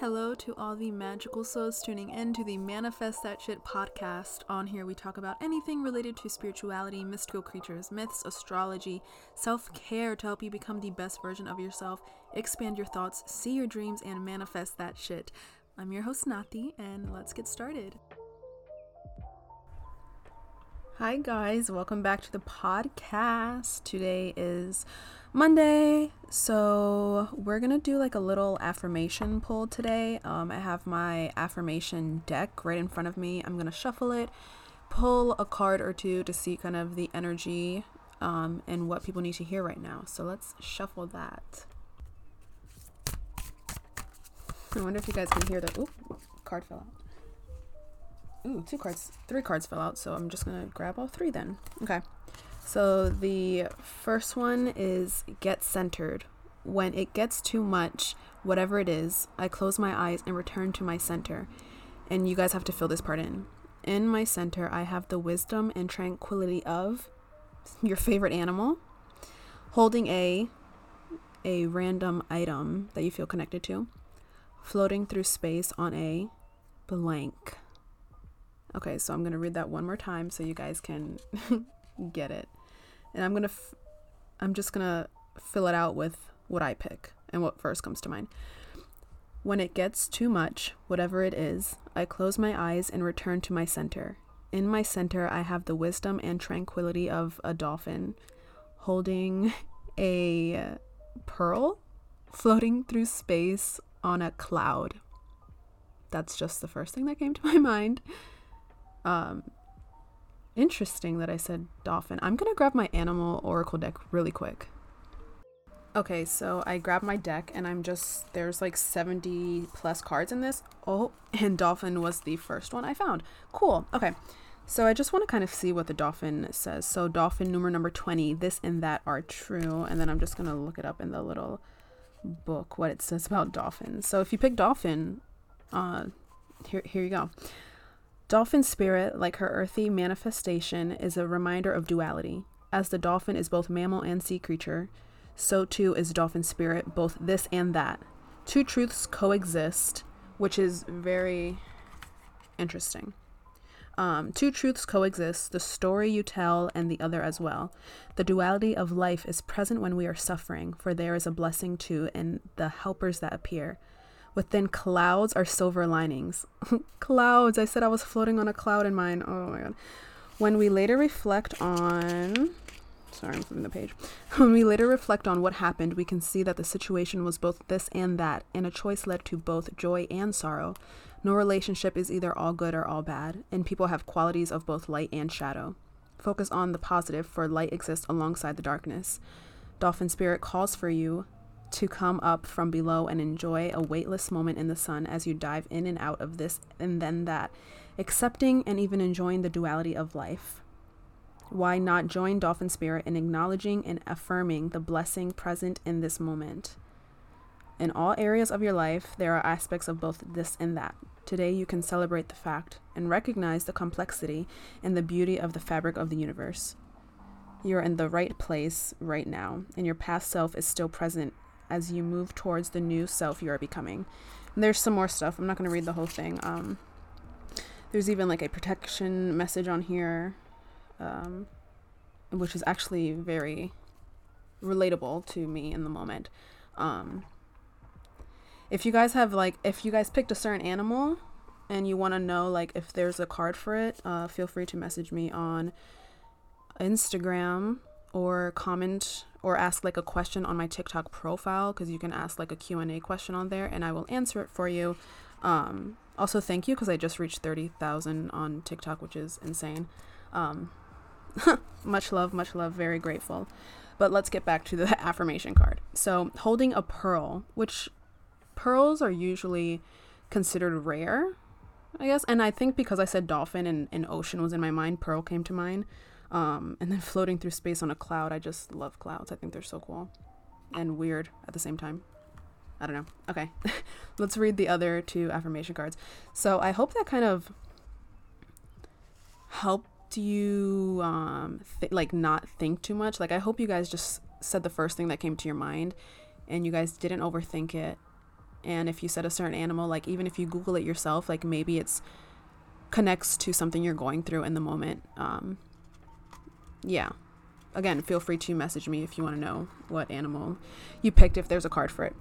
Hello to all the magical souls tuning in to the Manifest That Shit podcast. On here, we talk about anything related to spirituality, mystical creatures, myths, astrology, self care to help you become the best version of yourself, expand your thoughts, see your dreams, and manifest that shit. I'm your host, Nati, and let's get started. Hi, guys, welcome back to the podcast. Today is Monday. So, we're going to do like a little affirmation pull today. Um, I have my affirmation deck right in front of me. I'm going to shuffle it, pull a card or two to see kind of the energy um, and what people need to hear right now. So, let's shuffle that. I wonder if you guys can hear the. Ooh, card fell out. Ooh, two cards, three cards fell out. So, I'm just to grab all three then. Okay. So the first one is get centered. When it gets too much, whatever it is, I close my eyes and return to my center. And you guys have to fill this part in. In my center, I have the wisdom and tranquility of your favorite animal, holding a a random item that you feel connected to, floating through space on a blank. Okay, so I'm going to read that one more time so you guys can get it and I'm gonna, f- I'm just gonna fill it out with what I pick and what first comes to mind. When it gets too much, whatever it is, I close my eyes and return to my center. In my center, I have the wisdom and tranquility of a dolphin holding a pearl floating through space on a cloud. That's just the first thing that came to my mind. Um, Interesting that I said dolphin. I'm gonna grab my animal oracle deck really quick. Okay, so I grabbed my deck and I'm just there's like 70 plus cards in this. Oh, and dolphin was the first one I found. Cool. Okay. So I just want to kind of see what the dolphin says. So dolphin number number 20, this and that are true, and then I'm just going to look it up in the little book what it says about dolphins. So if you pick dolphin, uh here here you go. Dolphin spirit, like her earthy manifestation, is a reminder of duality. As the dolphin is both mammal and sea creature, so too is dolphin spirit, both this and that. Two truths coexist, which is very interesting. Um, two truths coexist the story you tell and the other as well. The duality of life is present when we are suffering, for there is a blessing too in the helpers that appear. Within clouds are silver linings. clouds. I said I was floating on a cloud in mine. Oh my god. When we later reflect on. Sorry, I'm flipping the page. When we later reflect on what happened, we can see that the situation was both this and that, and a choice led to both joy and sorrow. No relationship is either all good or all bad, and people have qualities of both light and shadow. Focus on the positive, for light exists alongside the darkness. Dolphin Spirit calls for you to come up from below and enjoy a weightless moment in the sun as you dive in and out of this and then that, accepting and even enjoying the duality of life. Why not join Dolphin Spirit in acknowledging and affirming the blessing present in this moment? In all areas of your life, there are aspects of both this and that. Today, you can celebrate the fact and recognize the complexity and the beauty of the fabric of the universe. You're in the right place right now, and your past self is still present as you move towards the new self you are becoming. And there's some more stuff. I'm not going to read the whole thing. Um, there's even like a protection message on here, um, which is actually very relatable to me in the moment. Um, if you guys have like, if you guys picked a certain animal and you want to know like if there's a card for it, uh, feel free to message me on Instagram or comment or ask like a question on my TikTok profile because you can ask like a Q&A question on there and I will answer it for you. Um, also, thank you because I just reached 30,000 on TikTok, which is insane. Um, much love, much love, very grateful. But let's get back to the affirmation card. So, holding a pearl, which pearls are usually considered rare, I guess. And I think because I said dolphin and, and ocean was in my mind, pearl came to mind. Um, and then floating through space on a cloud. I just love clouds. I think they're so cool and weird at the same time. I don't know. Okay. Let's read the other two affirmation cards. So I hope that kind of helped you um th- like not think too much. Like I hope you guys just said the first thing that came to your mind and you guys didn't overthink it And if you said a certain animal, like even if you Google it yourself, like maybe it's connects to something you're going through in the moment. Um, yeah. Again, feel free to message me if you want to know what animal you picked if there's a card for it.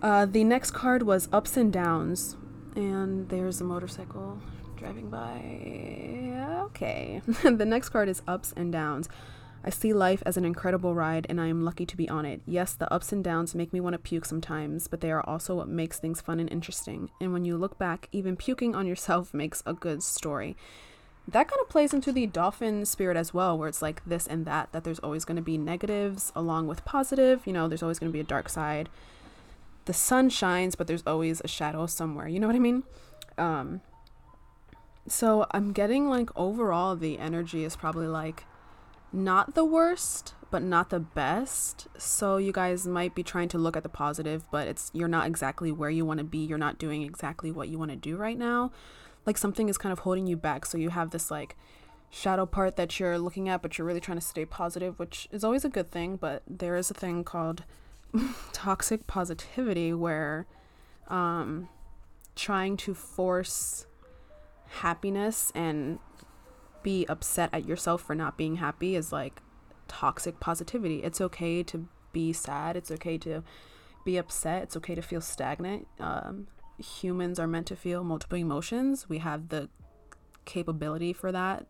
Uh, the next card was Ups and Downs, and there's a motorcycle driving by. Okay. the next card is Ups and Downs. I see life as an incredible ride and I am lucky to be on it. Yes, the ups and downs make me want to puke sometimes, but they are also what makes things fun and interesting. And when you look back, even puking on yourself makes a good story. That kind of plays into the dolphin spirit as well, where it's like this and that, that there's always going to be negatives along with positive. You know, there's always going to be a dark side. The sun shines, but there's always a shadow somewhere. You know what I mean? Um, so I'm getting like overall, the energy is probably like not the worst, but not the best. So you guys might be trying to look at the positive, but it's you're not exactly where you want to be. You're not doing exactly what you want to do right now. Like something is kind of holding you back. So you have this like shadow part that you're looking at, but you're really trying to stay positive, which is always a good thing, but there is a thing called toxic positivity where um trying to force happiness and be upset at yourself for not being happy is like toxic positivity. It's okay to be sad. It's okay to be upset. It's okay to feel stagnant. Um, humans are meant to feel multiple emotions. We have the capability for that.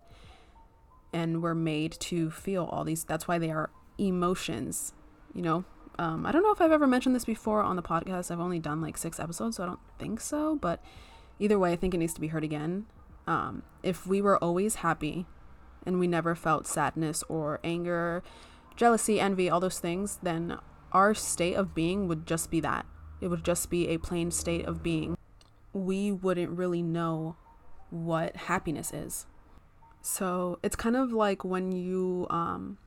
And we're made to feel all these. That's why they are emotions, you know? Um, I don't know if I've ever mentioned this before on the podcast. I've only done like six episodes, so I don't think so. But either way, I think it needs to be heard again. Um, if we were always happy and we never felt sadness or anger, jealousy, envy, all those things, then our state of being would just be that. It would just be a plain state of being. We wouldn't really know what happiness is. So it's kind of like when you, um,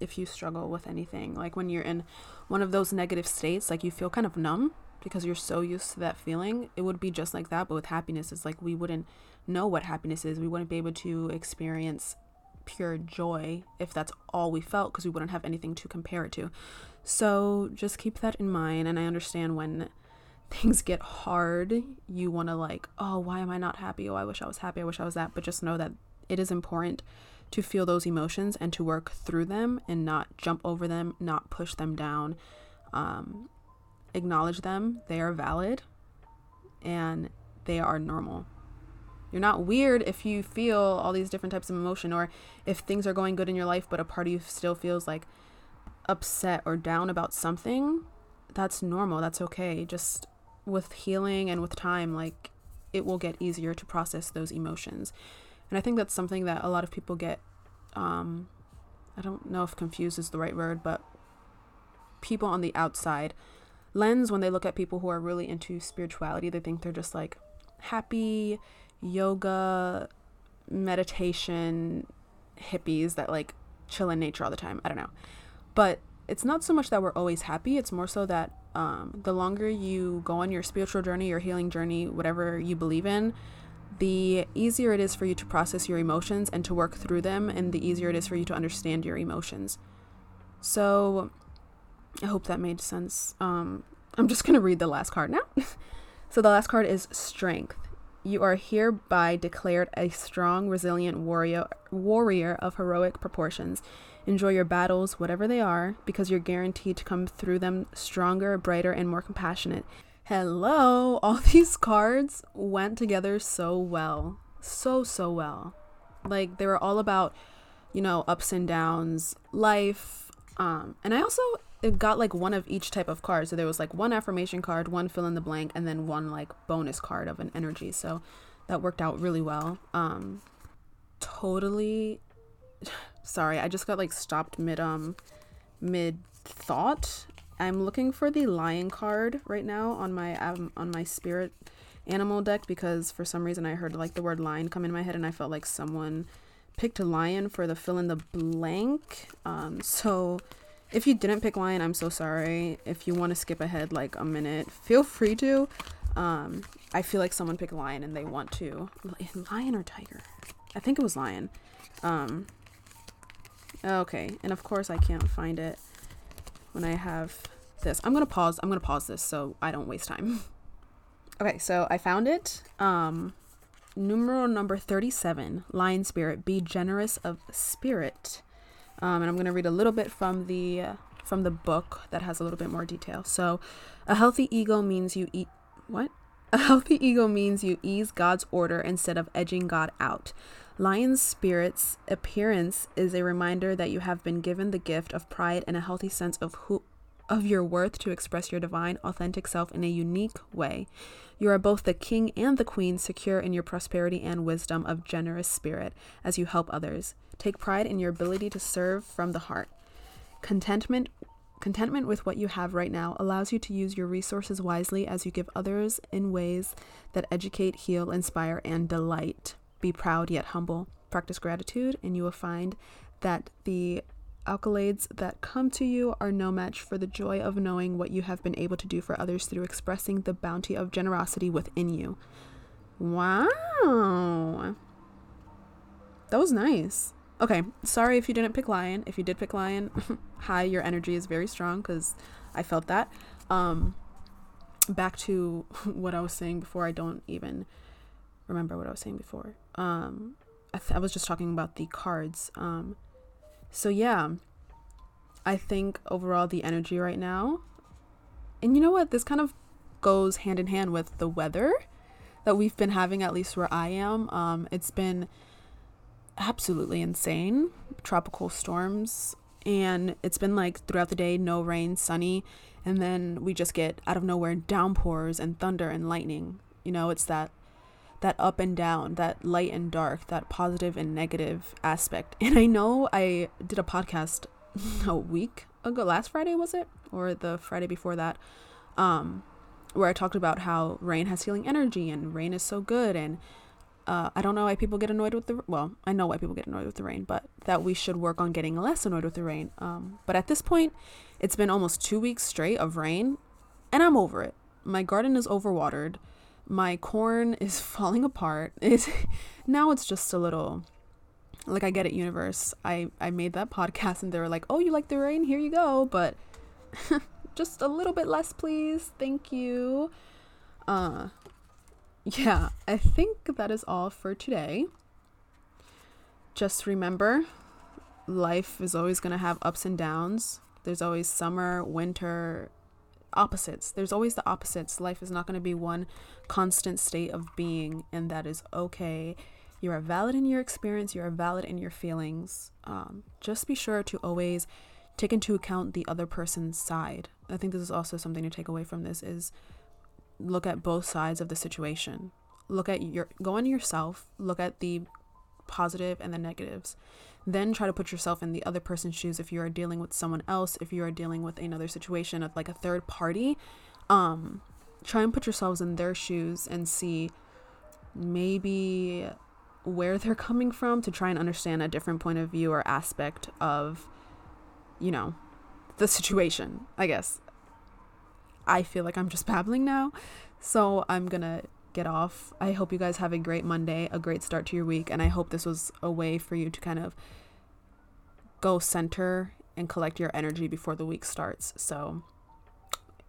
if you struggle with anything, like when you're in one of those negative states, like you feel kind of numb because you're so used to that feeling. It would be just like that, but with happiness, it's like we wouldn't know what happiness is. We wouldn't be able to experience pure joy if that's all we felt because we wouldn't have anything to compare it to. So just keep that in mind. And I understand when things get hard, you want to, like, oh, why am I not happy? Oh, I wish I was happy. I wish I was that. But just know that it is important to feel those emotions and to work through them and not jump over them, not push them down. Um, acknowledge them. They are valid and they are normal. You're not weird if you feel all these different types of emotion or if things are going good in your life, but a part of you still feels like upset or down about something. That's normal. That's okay. Just with healing and with time, like it will get easier to process those emotions. And I think that's something that a lot of people get, um, I don't know if confused is the right word, but people on the outside lens, when they look at people who are really into spirituality, they think they're just like happy, yoga, meditation hippies that like chill in nature all the time. I don't know. But it's not so much that we're always happy, it's more so that um, the longer you go on your spiritual journey, your healing journey, whatever you believe in, the easier it is for you to process your emotions and to work through them, and the easier it is for you to understand your emotions. So, I hope that made sense. Um, I'm just going to read the last card now. so, the last card is Strength. You are hereby declared a strong, resilient warrior, warrior of heroic proportions. Enjoy your battles, whatever they are, because you're guaranteed to come through them stronger, brighter, and more compassionate. Hello! All these cards went together so well. So, so well. Like, they were all about, you know, ups and downs, life. Um, and I also it got like one of each type of card. So there was like one affirmation card, one fill in the blank, and then one like bonus card of an energy. So that worked out really well. Um totally sorry, I just got like stopped mid um mid thought. I'm looking for the lion card right now on my um, on my spirit animal deck because for some reason I heard like the word lion come in my head and I felt like someone picked a lion for the fill in the blank. Um so if you didn't pick lion, I'm so sorry. If you want to skip ahead like a minute, feel free to. Um, I feel like someone picked lion and they want to. Lion or tiger? I think it was lion. Um, okay, and of course I can't find it when I have this. I'm gonna pause. I'm gonna pause this so I don't waste time. Okay, so I found it. Um, numeral number 37, Lion Spirit, be generous of spirit. Um, and I'm going to read a little bit from the uh, from the book that has a little bit more detail. So, a healthy ego means you eat what? A healthy ego means you ease God's order instead of edging God out. Lion spirit's appearance is a reminder that you have been given the gift of pride and a healthy sense of who of your worth to express your divine, authentic self in a unique way. You are both the king and the queen, secure in your prosperity and wisdom of generous spirit as you help others. Take pride in your ability to serve from the heart. Contentment contentment with what you have right now allows you to use your resources wisely as you give others in ways that educate, heal, inspire, and delight. Be proud yet humble. Practice gratitude, and you will find that the accolades that come to you are no match for the joy of knowing what you have been able to do for others through expressing the bounty of generosity within you. Wow. That was nice. Okay, sorry if you didn't pick lion. If you did pick lion, hi, your energy is very strong because I felt that. Um, back to what I was saying before, I don't even remember what I was saying before. Um, I, th- I was just talking about the cards. Um, so yeah, I think overall the energy right now, and you know what, this kind of goes hand in hand with the weather that we've been having, at least where I am. Um, it's been absolutely insane. Tropical storms, and it's been like throughout the day, no rain, sunny, and then we just get out of nowhere downpours and thunder and lightning. You know, it's that that up and down, that light and dark, that positive and negative aspect. And I know I did a podcast a week ago, last Friday was it? Or the Friday before that, um, where I talked about how rain has healing energy and rain is so good and uh, I don't know why people get annoyed with the well, I know why people get annoyed with the rain, but that we should work on getting less annoyed with the rain. Um, but at this point, it's been almost two weeks straight of rain, and I'm over it. My garden is overwatered my corn is falling apart. It now it's just a little like I get it universe. I I made that podcast and they were like, "Oh, you like the rain? Here you go." But just a little bit less, please. Thank you. Uh yeah, I think that is all for today. Just remember, life is always going to have ups and downs. There's always summer, winter, opposites. There's always the opposites. Life is not going to be one constant state of being, and that is okay. You are valid in your experience, you are valid in your feelings. Um, just be sure to always take into account the other person's side. I think this is also something to take away from this is look at both sides of the situation. Look at your go on yourself, look at the positive and the negatives then try to put yourself in the other person's shoes if you are dealing with someone else if you are dealing with another situation of like a third party. Um try and put yourselves in their shoes and see maybe where they're coming from to try and understand a different point of view or aspect of you know the situation i guess. I feel like i'm just babbling now so i'm gonna get off. I hope you guys have a great Monday, a great start to your week, and I hope this was a way for you to kind of go center and collect your energy before the week starts. So,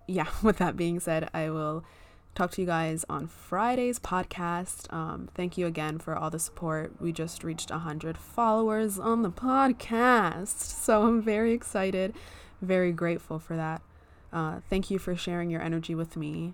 yeah, with that being said, I will talk to you guys on Friday's podcast. Um, thank you again for all the support. We just reached 100 followers on the podcast. So I'm very excited, very grateful for that. Uh, thank you for sharing your energy with me